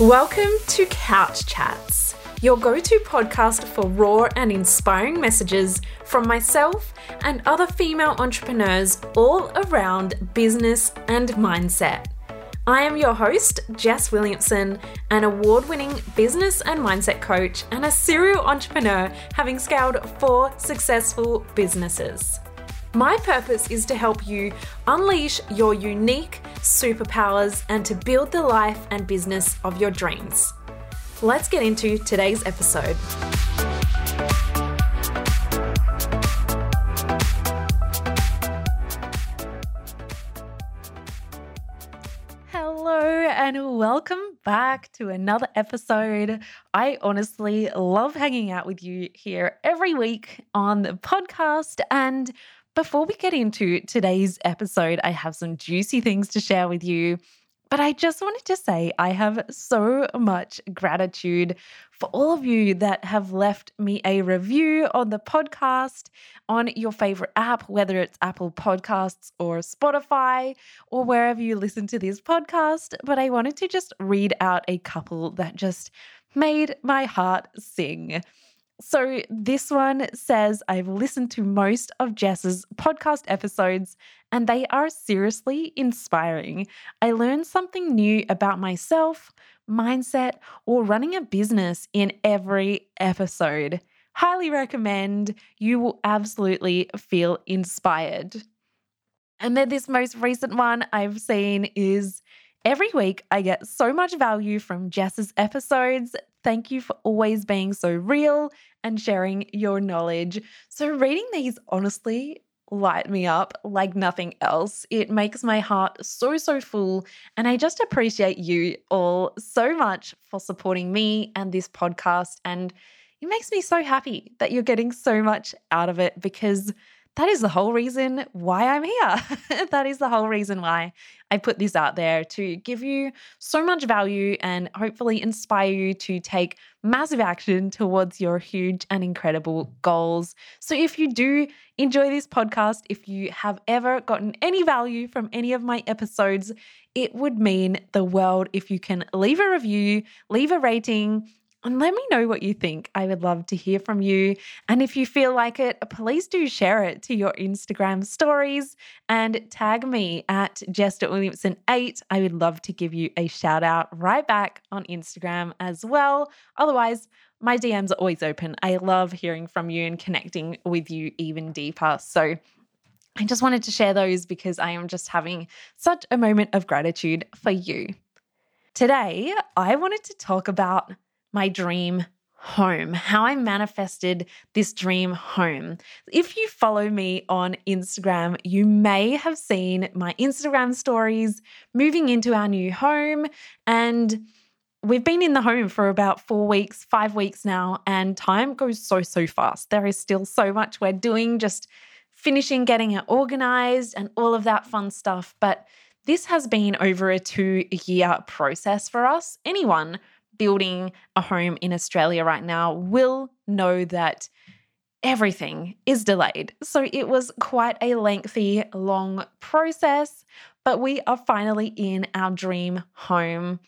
Welcome to Couch Chats, your go to podcast for raw and inspiring messages from myself and other female entrepreneurs all around business and mindset. I am your host, Jess Williamson, an award winning business and mindset coach and a serial entrepreneur having scaled four successful businesses. My purpose is to help you unleash your unique superpowers and to build the life and business of your dreams. Let's get into today's episode. Hello, and welcome back to another episode. I honestly love hanging out with you here every week on the podcast. And before we get into today's episode, I have some juicy things to share with you. But I just wanted to say I have so much gratitude for all of you that have left me a review on the podcast on your favorite app, whether it's Apple Podcasts or Spotify or wherever you listen to this podcast. But I wanted to just read out a couple that just made my heart sing. So, this one says I've listened to most of Jess's podcast episodes and they are seriously inspiring. I learned something new about myself, mindset, or running a business in every episode. Highly recommend. You will absolutely feel inspired. And then, this most recent one I've seen is Every week, I get so much value from Jess's episodes. Thank you for always being so real and sharing your knowledge. So, reading these honestly light me up like nothing else. It makes my heart so, so full. And I just appreciate you all so much for supporting me and this podcast. And it makes me so happy that you're getting so much out of it because that is the whole reason why I'm here. that is the whole reason why I put this out there to give you so much value and hopefully inspire you to take massive action towards your huge and incredible goals. So, if you do enjoy this podcast, if you have ever gotten any value from any of my episodes, it would mean the world if you can leave a review, leave a rating and let me know what you think. I would love to hear from you. And if you feel like it, please do share it to your Instagram stories and tag me at Jester Williamson 8. I would love to give you a shout out right back on Instagram as well. Otherwise, my DMs are always open. I love hearing from you and connecting with you even deeper. So I just wanted to share those because I am just having such a moment of gratitude for you. Today, I wanted to talk about my dream home, how I manifested this dream home. If you follow me on Instagram, you may have seen my Instagram stories moving into our new home. And we've been in the home for about four weeks, five weeks now, and time goes so, so fast. There is still so much we're doing, just finishing getting it organized and all of that fun stuff. But this has been over a two year process for us. Anyone building a home in Australia right now will know that everything is delayed. So it was quite a lengthy, long process, but we are finally in our dream home.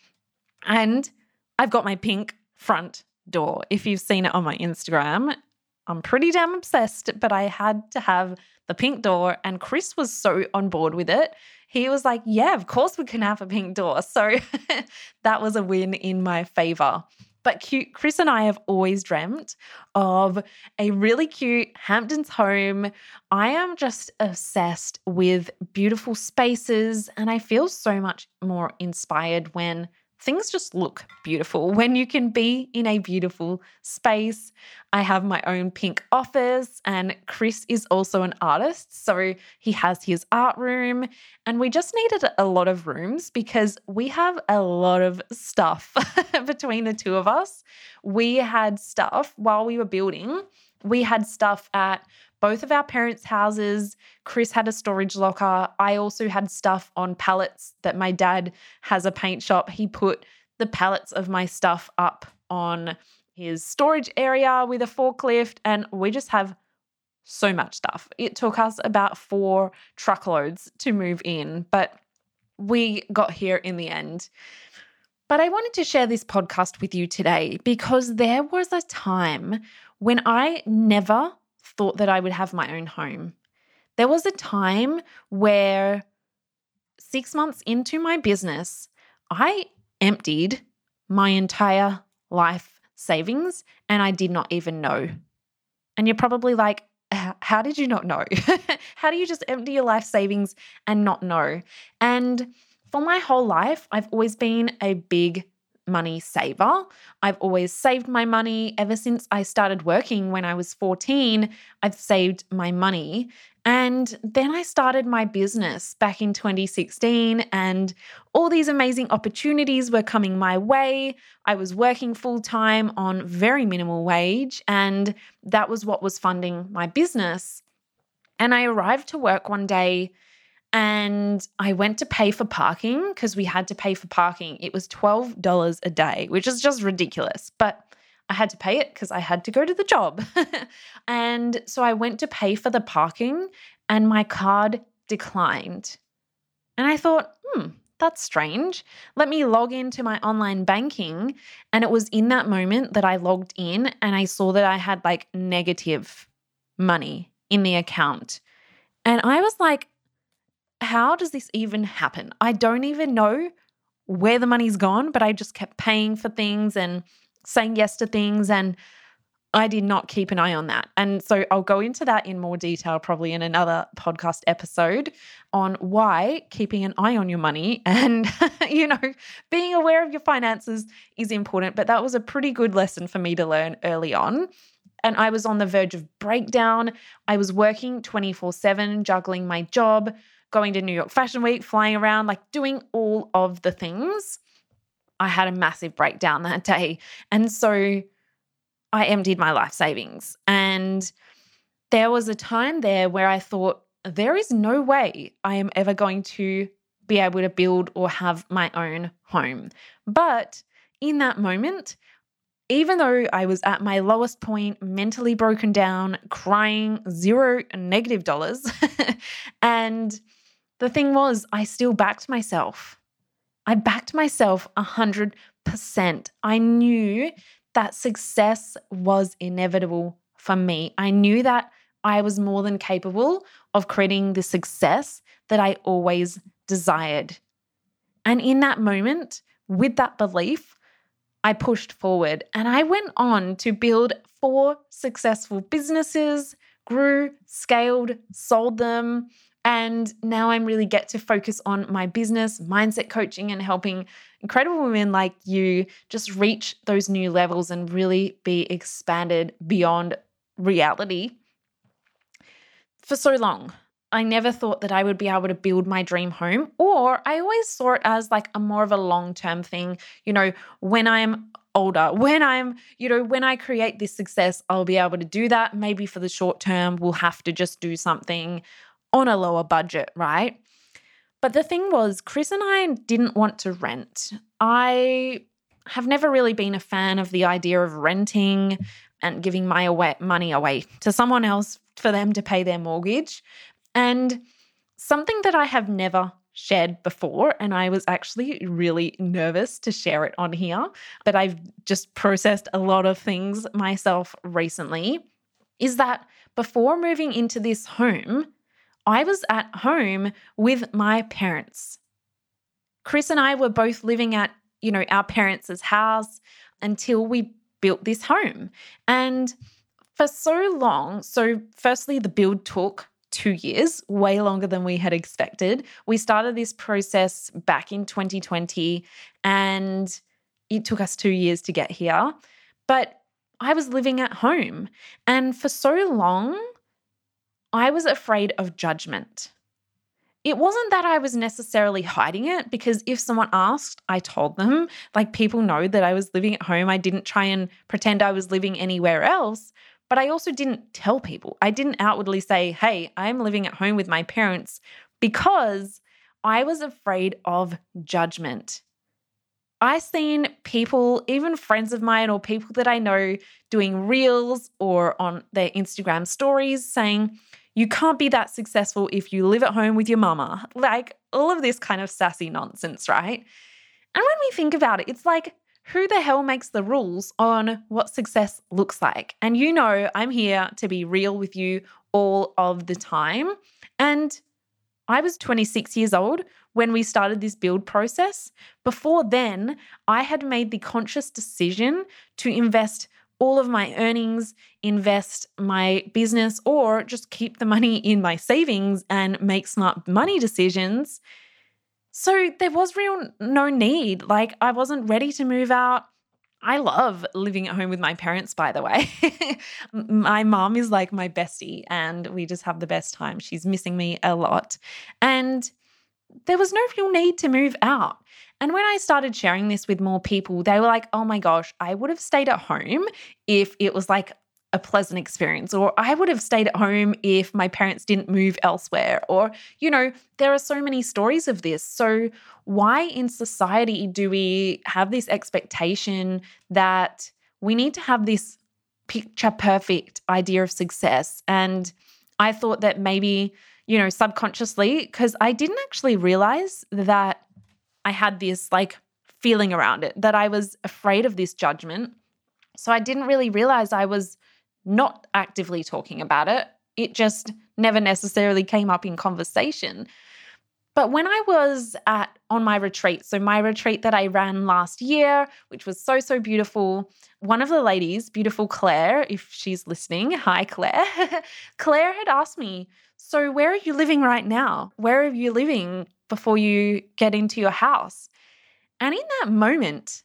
And I've got my pink front door. If you've seen it on my Instagram, I'm pretty damn obsessed, but I had to have the pink door, and Chris was so on board with it he was like, Yeah, of course we can have a pink door. So that was a win in my favor. But cute, Chris and I have always dreamt of a really cute Hamptons home. I am just obsessed with beautiful spaces, and I feel so much more inspired when things just look beautiful when you can be in a beautiful space. I have my own pink office, and Chris is also an artist. So he has his art room, and we just needed a lot of rooms because we have a lot of stuff between the two of us. We had stuff while we were building, we had stuff at both of our parents' houses. Chris had a storage locker. I also had stuff on pallets that my dad has a paint shop. He put the pallets of my stuff up on his storage area with a forklift, and we just have so much stuff. It took us about four truckloads to move in, but we got here in the end. But I wanted to share this podcast with you today because there was a time when I never thought that I would have my own home. There was a time where six months into my business, I emptied my entire life savings and I did not even know. And you're probably like, how did you not know? how do you just empty your life savings and not know? And for my whole life, I've always been a big money saver. I've always saved my money ever since I started working when I was 14. I've saved my money. And then I started my business back in 2016, and all these amazing opportunities were coming my way. I was working full time on very minimal wage, and that was what was funding my business. And I arrived to work one day and I went to pay for parking because we had to pay for parking. It was $12 a day, which is just ridiculous. But I had to pay it because I had to go to the job. and so I went to pay for the parking and my card declined. And I thought, hmm, that's strange. Let me log into my online banking. And it was in that moment that I logged in and I saw that I had like negative money in the account. And I was like, how does this even happen? I don't even know where the money's gone, but I just kept paying for things and saying yes to things. And I did not keep an eye on that. And so I'll go into that in more detail probably in another podcast episode on why keeping an eye on your money and, you know, being aware of your finances is important. But that was a pretty good lesson for me to learn early on. And I was on the verge of breakdown. I was working 24 7, juggling my job, going to New York Fashion Week, flying around, like doing all of the things. I had a massive breakdown that day. And so I emptied my life savings. And there was a time there where I thought, there is no way I am ever going to be able to build or have my own home. But in that moment, even though I was at my lowest point, mentally broken down, crying, zero negative dollars, and the thing was, I still backed myself. I backed myself 100%. I knew that success was inevitable for me. I knew that I was more than capable of creating the success that I always desired. And in that moment, with that belief, I pushed forward and I went on to build four successful businesses, grew, scaled, sold them, and now I'm really get to focus on my business, mindset coaching, and helping incredible women like you just reach those new levels and really be expanded beyond reality. For so long, I never thought that I would be able to build my dream home, or I always saw it as like a more of a long term thing. You know, when I'm older, when I'm, you know, when I create this success, I'll be able to do that. Maybe for the short term, we'll have to just do something on a lower budget, right? But the thing was, Chris and I didn't want to rent. I have never really been a fan of the idea of renting and giving my away, money away to someone else for them to pay their mortgage. And something that I have never shared before, and I was actually really nervous to share it on here, but I've just processed a lot of things myself recently, is that before moving into this home, I was at home with my parents. Chris and I were both living at, you know, our parents' house until we built this home. And for so long, so firstly, the build took two years, way longer than we had expected. We started this process back in 2020 and it took us two years to get here. But I was living at home. And for so long, I was afraid of judgment. It wasn't that I was necessarily hiding it because if someone asked, I told them. Like people know that I was living at home. I didn't try and pretend I was living anywhere else, but I also didn't tell people. I didn't outwardly say, hey, I'm living at home with my parents because I was afraid of judgment. I seen people, even friends of mine or people that I know, doing reels or on their Instagram stories saying, you can't be that successful if you live at home with your mama. Like all of this kind of sassy nonsense, right? And when we think about it, it's like, who the hell makes the rules on what success looks like? And you know, I'm here to be real with you all of the time. And I was 26 years old when we started this build process. Before then, I had made the conscious decision to invest all of my earnings, invest my business, or just keep the money in my savings and make smart money decisions. So there was real no need. Like I wasn't ready to move out. I love living at home with my parents, by the way. my mom is like my bestie, and we just have the best time. She's missing me a lot. And there was no real need to move out. And when I started sharing this with more people, they were like, oh my gosh, I would have stayed at home if it was like a pleasant experience, or I would have stayed at home if my parents didn't move elsewhere. Or, you know, there are so many stories of this. So, why in society do we have this expectation that we need to have this picture perfect idea of success? And I thought that maybe, you know, subconsciously, because I didn't actually realize that I had this like feeling around it, that I was afraid of this judgment. So I didn't really realize I was not actively talking about it. It just never necessarily came up in conversation. But when I was at on my retreat, so my retreat that I ran last year, which was so so beautiful, one of the ladies, beautiful Claire, if she's listening, hi Claire. Claire had asked me, "So where are you living right now? Where are you living before you get into your house?" And in that moment,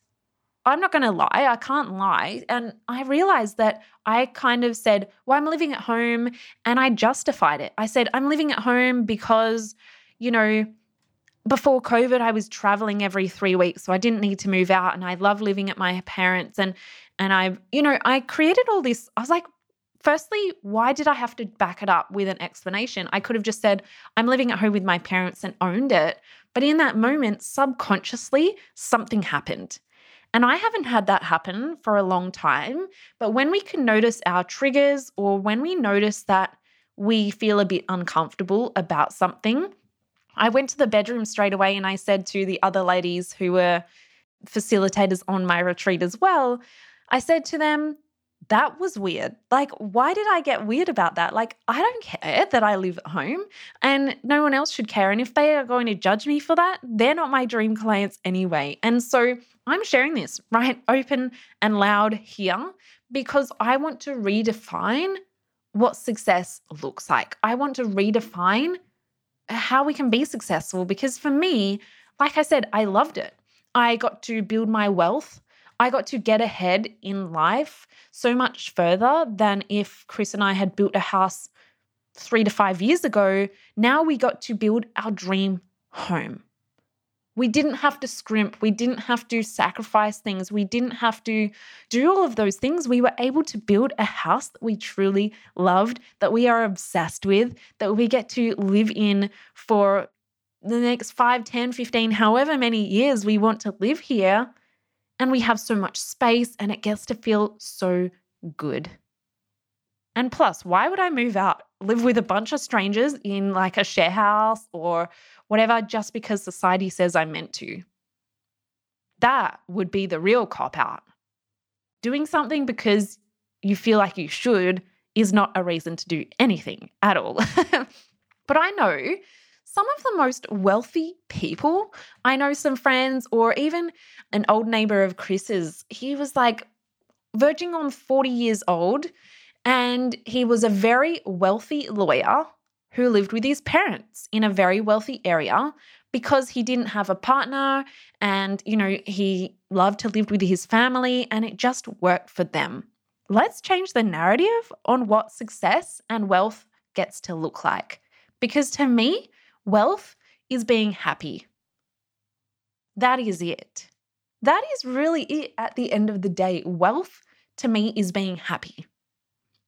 I'm not going to lie, I can't lie. And I realized that I kind of said, Well, I'm living at home. And I justified it. I said, I'm living at home because, you know, before COVID, I was traveling every three weeks. So I didn't need to move out. And I love living at my parents. And, and I, you know, I created all this. I was like, Firstly, why did I have to back it up with an explanation? I could have just said, I'm living at home with my parents and owned it. But in that moment, subconsciously, something happened. And I haven't had that happen for a long time. But when we can notice our triggers or when we notice that we feel a bit uncomfortable about something, I went to the bedroom straight away and I said to the other ladies who were facilitators on my retreat as well, I said to them, that was weird. Like, why did I get weird about that? Like, I don't care that I live at home and no one else should care. And if they are going to judge me for that, they're not my dream clients anyway. And so I'm sharing this right open and loud here because I want to redefine what success looks like. I want to redefine how we can be successful because for me, like I said, I loved it. I got to build my wealth I got to get ahead in life so much further than if Chris and I had built a house three to five years ago. Now we got to build our dream home. We didn't have to scrimp. We didn't have to sacrifice things. We didn't have to do all of those things. We were able to build a house that we truly loved, that we are obsessed with, that we get to live in for the next 5, 10, 15, however many years we want to live here and we have so much space and it gets to feel so good. And plus, why would I move out, live with a bunch of strangers in like a share house or whatever just because society says I'm meant to? That would be the real cop out. Doing something because you feel like you should is not a reason to do anything at all. but I know some of the most wealthy people. I know some friends, or even an old neighbor of Chris's, he was like verging on 40 years old, and he was a very wealthy lawyer who lived with his parents in a very wealthy area because he didn't have a partner and you know he loved to live with his family and it just worked for them. Let's change the narrative on what success and wealth gets to look like. Because to me, Wealth is being happy. That is it. That is really it at the end of the day. Wealth to me is being happy.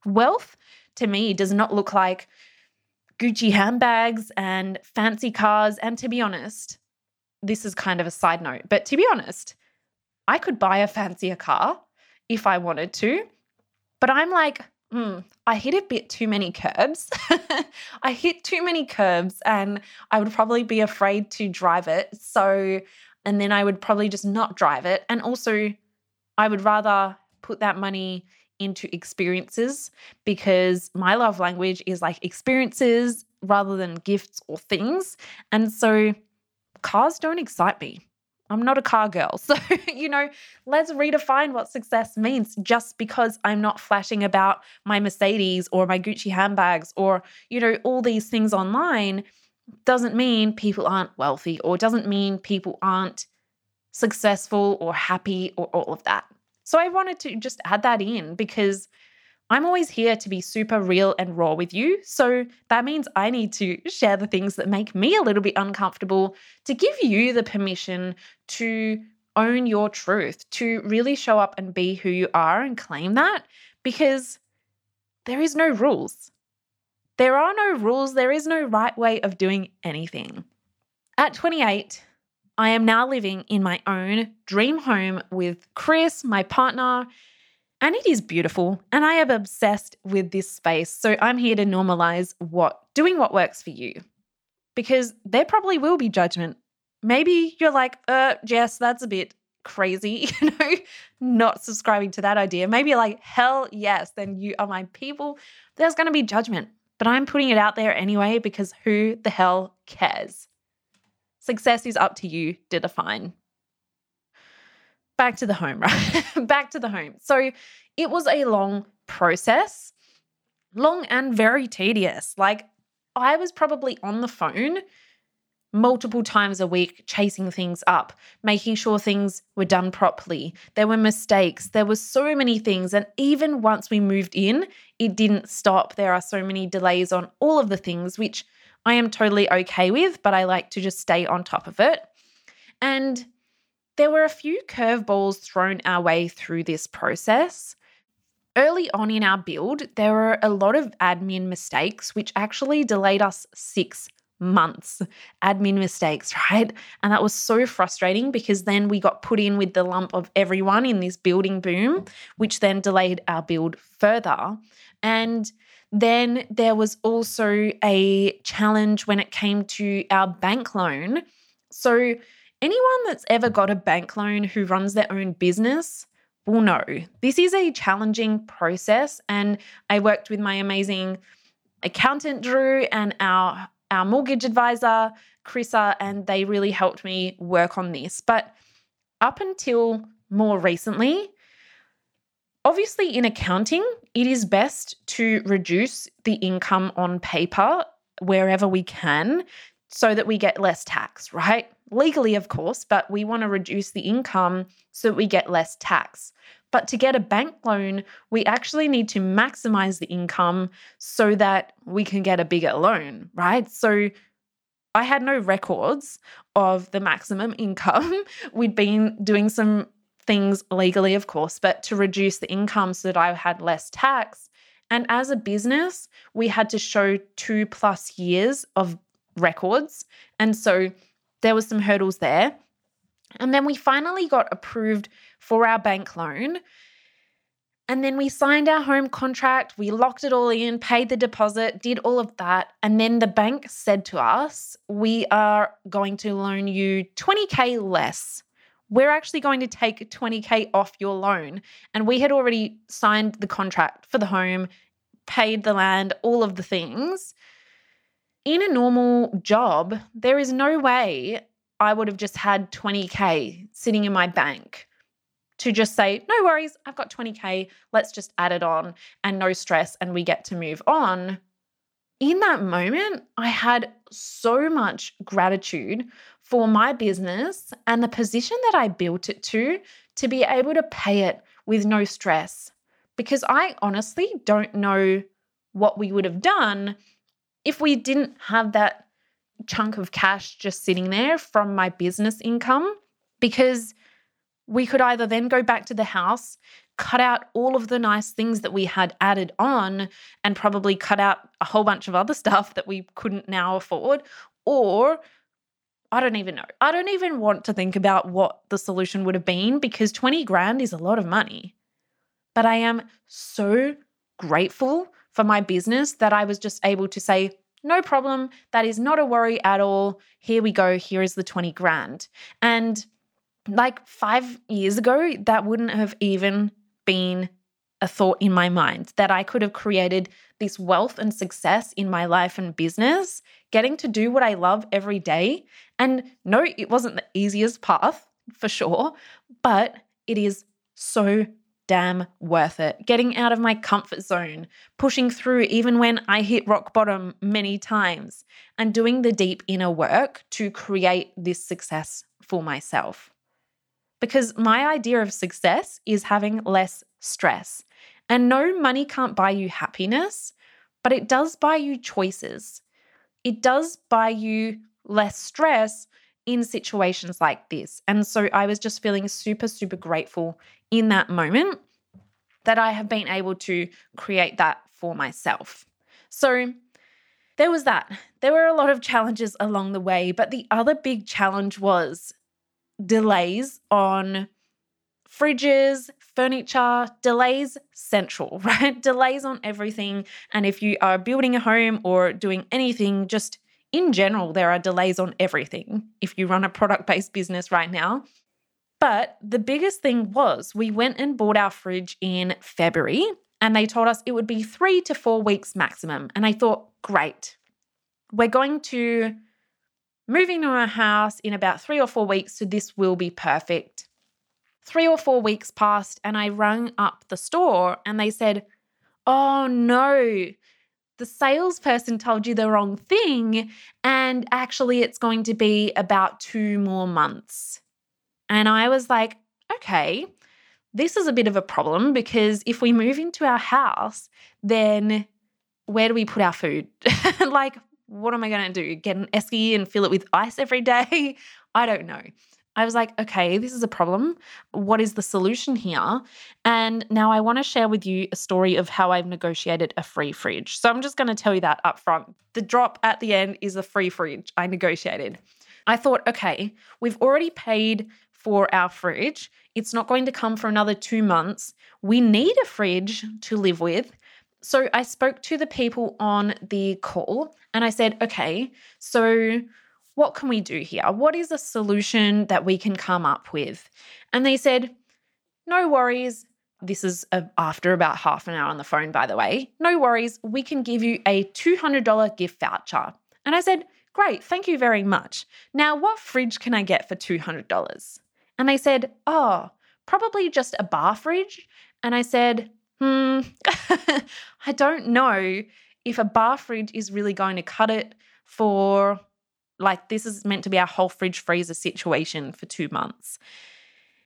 Wealth to me does not look like Gucci handbags and fancy cars. And to be honest, this is kind of a side note, but to be honest, I could buy a fancier car if I wanted to. But I'm like, Mm, I hit a bit too many curbs. I hit too many curbs and I would probably be afraid to drive it. So and then I would probably just not drive it. And also, I would rather put that money into experiences because my love language is like experiences rather than gifts or things. And so cars don't excite me. I'm not a car girl. So, you know, let's redefine what success means. Just because I'm not flashing about my Mercedes or my Gucci handbags or, you know, all these things online doesn't mean people aren't wealthy or doesn't mean people aren't successful or happy or all of that. So I wanted to just add that in because I'm always here to be super real and raw with you. So that means I need to share the things that make me a little bit uncomfortable to give you the permission to own your truth, to really show up and be who you are and claim that because there is no rules. There are no rules. There is no right way of doing anything. At 28, I am now living in my own dream home with Chris, my partner, and it is beautiful. And I am obsessed with this space. So I'm here to normalize what doing what works for you. Because there probably will be judgment. Maybe you're like, uh, Jess, that's a bit crazy, you know, not subscribing to that idea. Maybe you're like, hell yes, then you are my people. There's going to be judgment, but I'm putting it out there anyway because who the hell cares? Success is up to you to define. Back to the home, right? Back to the home. So it was a long process, long and very tedious. Like I was probably on the phone multiple times a week chasing things up, making sure things were done properly. There were mistakes. There were so many things. And even once we moved in, it didn't stop. There are so many delays on all of the things, which I am totally okay with, but I like to just stay on top of it. And there were a few curveballs thrown our way through this process. Early on in our build, there were a lot of admin mistakes, which actually delayed us six months. Admin mistakes, right? And that was so frustrating because then we got put in with the lump of everyone in this building boom, which then delayed our build further. And then there was also a challenge when it came to our bank loan. So, anyone that's ever got a bank loan who runs their own business will know this is a challenging process. And I worked with my amazing accountant, Drew, and our, our mortgage advisor, Chrissa, and they really helped me work on this. But up until more recently, Obviously, in accounting, it is best to reduce the income on paper wherever we can so that we get less tax, right? Legally, of course, but we want to reduce the income so that we get less tax. But to get a bank loan, we actually need to maximize the income so that we can get a bigger loan, right? So I had no records of the maximum income. We'd been doing some things legally, of course, but to reduce the income so that I had less tax. And as a business, we had to show two plus years of records. And so there was some hurdles there. And then we finally got approved for our bank loan. And then we signed our home contract, we locked it all in, paid the deposit, did all of that. And then the bank said to us, We are going to loan you 20K less we're actually going to take 20K off your loan. And we had already signed the contract for the home, paid the land, all of the things. In a normal job, there is no way I would have just had 20K sitting in my bank to just say, no worries, I've got 20K, let's just add it on and no stress, and we get to move on. In that moment, I had so much gratitude for my business and the position that I built it to to be able to pay it with no stress. Because I honestly don't know what we would have done if we didn't have that chunk of cash just sitting there from my business income. Because we could either then go back to the house, cut out all of the nice things that we had added on, and probably cut out a whole bunch of other stuff that we couldn't now afford, or I don't even know. I don't even want to think about what the solution would have been because 20 grand is a lot of money. But I am so grateful for my business that I was just able to say, no problem. That is not a worry at all. Here we go. Here is the 20 grand. And like five years ago, that wouldn't have even been a thought in my mind that I could have created this wealth and success in my life and business, getting to do what I love every day. And no, it wasn't the easiest path for sure, but it is so damn worth it. Getting out of my comfort zone, pushing through even when I hit rock bottom many times, and doing the deep inner work to create this success for myself. Because my idea of success is having less stress. And no, money can't buy you happiness, but it does buy you choices. It does buy you less stress in situations like this. And so I was just feeling super, super grateful in that moment that I have been able to create that for myself. So there was that. There were a lot of challenges along the way, but the other big challenge was delays on fridges, furniture, delays central, right? Delays on everything. And if you are building a home or doing anything, just in general, there are delays on everything if you run a product based business right now. But the biggest thing was we went and bought our fridge in February and they told us it would be three to four weeks maximum. And I thought, great, we're going to move to our house in about three or four weeks, so this will be perfect. Three or four weeks passed, and I rang up the store and they said, Oh no, the salesperson told you the wrong thing. And actually, it's going to be about two more months. And I was like, okay, this is a bit of a problem because if we move into our house, then where do we put our food? like, what am I going to do? Get an esky and fill it with ice every day? I don't know. I was like, okay, this is a problem. What is the solution here? And now I want to share with you a story of how I've negotiated a free fridge. So I'm just going to tell you that up front. The drop at the end is a free fridge I negotiated. I thought, okay, we've already paid for our fridge. It's not going to come for another two months. We need a fridge to live with. So I spoke to the people on the call and I said, okay, so what can we do here? What is a solution that we can come up with? And they said, no worries. This is a, after about half an hour on the phone, by the way. No worries. We can give you a $200 gift voucher. And I said, Great, thank you very much. Now, what fridge can I get for $200? And they said, Oh, probably just a bar fridge. And I said, Hmm, I don't know if a bar fridge is really going to cut it for like this is meant to be our whole fridge freezer situation for two months.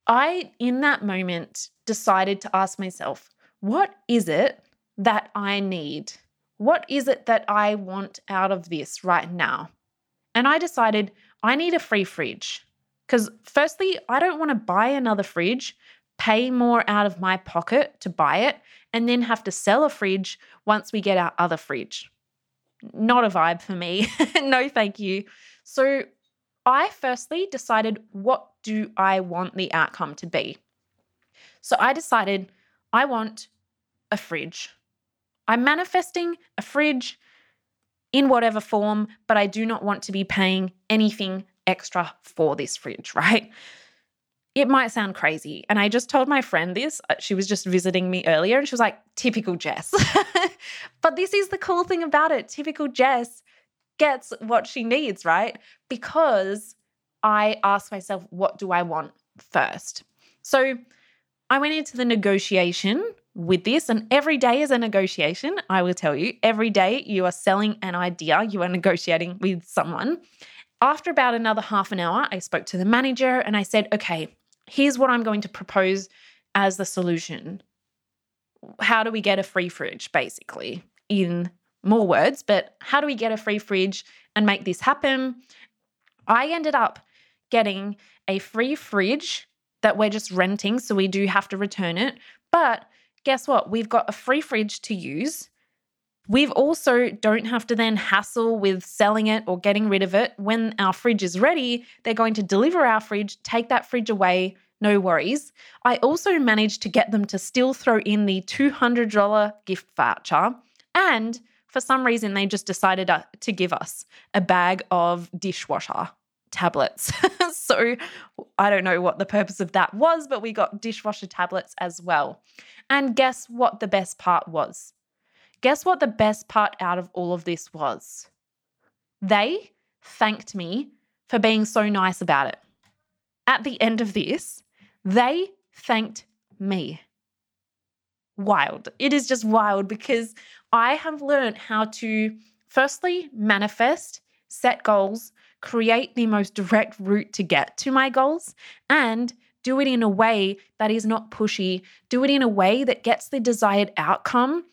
I, in that moment, decided to ask myself, what is it that I need? What is it that I want out of this right now? And I decided I need a free fridge. Because, firstly, I don't want to buy another fridge, pay more out of my pocket to buy it, and then have to sell a fridge once we get our other fridge not a vibe for me. no, thank you. So I firstly decided what do I want the outcome to be? So I decided I want a fridge. I'm manifesting a fridge in whatever form, but I do not want to be paying anything extra for this fridge, right? It might sound crazy. And I just told my friend this. Uh, she was just visiting me earlier and she was like, typical Jess. but this is the cool thing about it. Typical Jess gets what she needs, right? Because I ask myself, what do I want first? So I went into the negotiation with this, and every day is a negotiation. I will tell you, every day you are selling an idea, you are negotiating with someone. After about another half an hour, I spoke to the manager and I said, okay, here's what I'm going to propose as the solution. How do we get a free fridge, basically, in more words, but how do we get a free fridge and make this happen? I ended up getting a free fridge that we're just renting, so we do have to return it. But guess what? We've got a free fridge to use. We've also don't have to then hassle with selling it or getting rid of it. When our fridge is ready, they're going to deliver our fridge, take that fridge away, no worries. I also managed to get them to still throw in the $200 gift voucher. And for some reason, they just decided uh, to give us a bag of dishwasher tablets. So I don't know what the purpose of that was, but we got dishwasher tablets as well. And guess what the best part was? Guess what the best part out of all of this was? They thanked me for being so nice about it. At the end of this, they thanked me. Wild. It is just wild because I have learned how to firstly manifest, set goals, create the most direct route to get to my goals, and do it in a way that is not pushy, do it in a way that gets the desired outcome.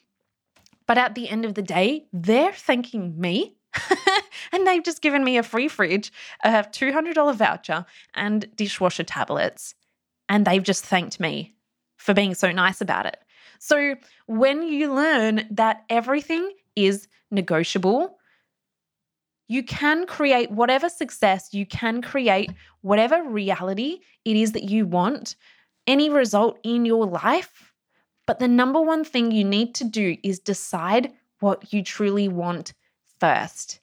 But at the end of the day, they're thanking me. and they've just given me a free fridge, a $200 voucher, and dishwasher tablets. And they've just thanked me for being so nice about it. So, when you learn that everything is negotiable, you can create whatever success, you can create whatever reality it is that you want, any result in your life. But the number one thing you need to do is decide what you truly want first.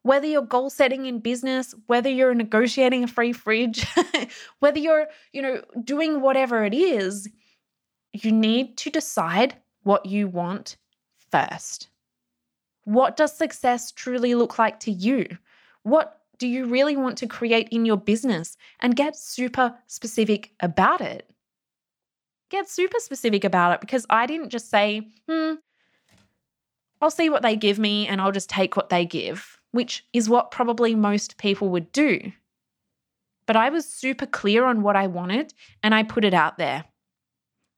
Whether you're goal setting in business, whether you're negotiating a free fridge, whether you're, you know, doing whatever it is, you need to decide what you want first. What does success truly look like to you? What do you really want to create in your business? And get super specific about it. Get super specific about it because I didn't just say, hmm, I'll see what they give me and I'll just take what they give, which is what probably most people would do. But I was super clear on what I wanted and I put it out there.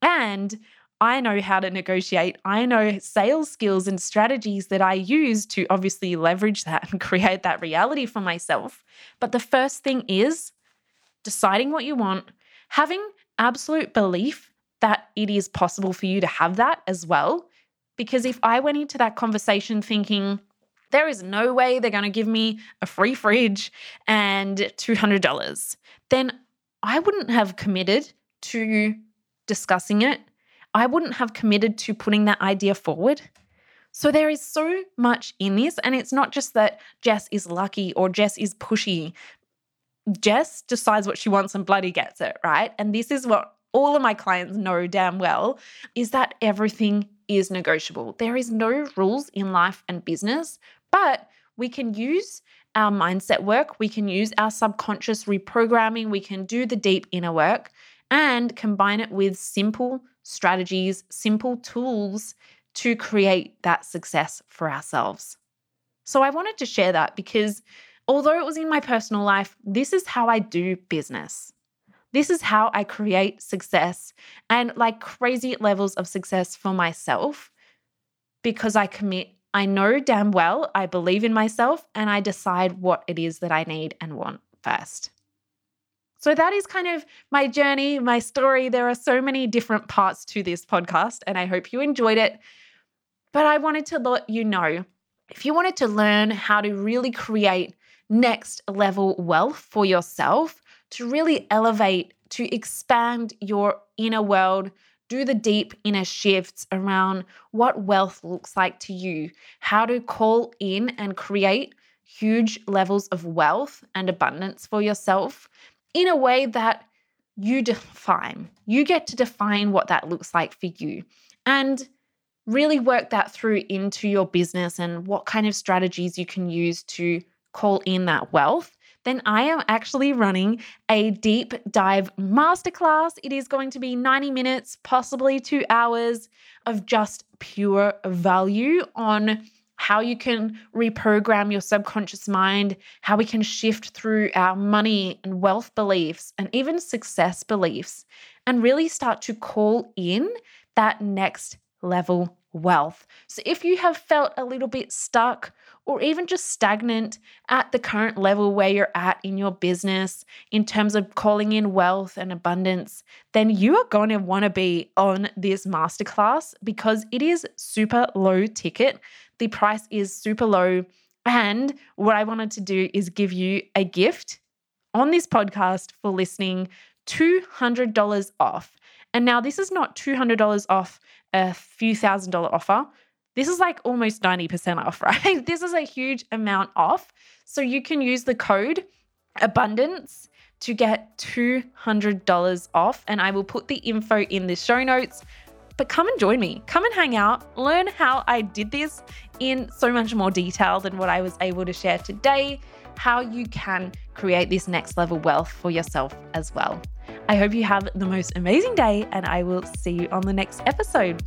And I know how to negotiate. I know sales skills and strategies that I use to obviously leverage that and create that reality for myself. But the first thing is deciding what you want, having absolute belief that it is possible for you to have that as well. Because if I went into that conversation thinking, there is no way they're going to give me a free fridge and $200, then I wouldn't have committed to discussing it I wouldn't have committed to putting that idea forward. So there is so much in this. And it's not just that Jess is lucky or Jess is pushy. Jess decides what she wants and bloody gets it, right? And this is what all of my clients know damn well is that everything is negotiable. There is no rules in life and business, but we can use our mindset work, we can use our subconscious reprogramming, we can do the deep inner work and combine it with simple strategies, simple tools to create that success for ourselves. So I wanted to share that because although it was in my personal life, this is how I do business. This is how I create success and like crazy levels of success for myself because I commit. I know damn well I believe in myself and I decide what it is that I need and want first. So that is kind of my journey, my story. There are so many different parts to this podcast, and I hope you enjoyed it. But I wanted to let you know if you wanted to learn how to really create next level wealth for yourself, to really elevate, to expand your inner world, do the deep inner shifts around what wealth looks like to you, how to call in and create huge levels of wealth and abundance for yourself, in a way that you define. You get to define what that looks like for you and really work that through into your business and what kind of strategies you can use to call in that wealth. Then I am actually running a deep dive masterclass. It is going to be 90 minutes, possibly two hours of just pure value on how you can reprogram your subconscious mind, how we can shift through our money and wealth beliefs and even success beliefs, and really start to call in that next level wealth. So, if you have felt a little bit stuck or even just stagnant at the current level where you're at in your business in terms of calling in wealth and abundance, then you are going to want to be on this masterclass because it is super low ticket. The price is super low. And what I wanted to do is give you a gift on this podcast for listening $200 off. And now this is not $200 off a few thousand dollar offer. This is like almost 90% off, right? This is a huge amount off. So you can use the code abundance to get $200 off. And I will put the info in the show notes. But come and join me. Come and hang out. Learn how I did this in so much more detail than what I was able to share today. How you can create this next level wealth for yourself as well. I hope you have the most amazing day, and I will see you on the next episode.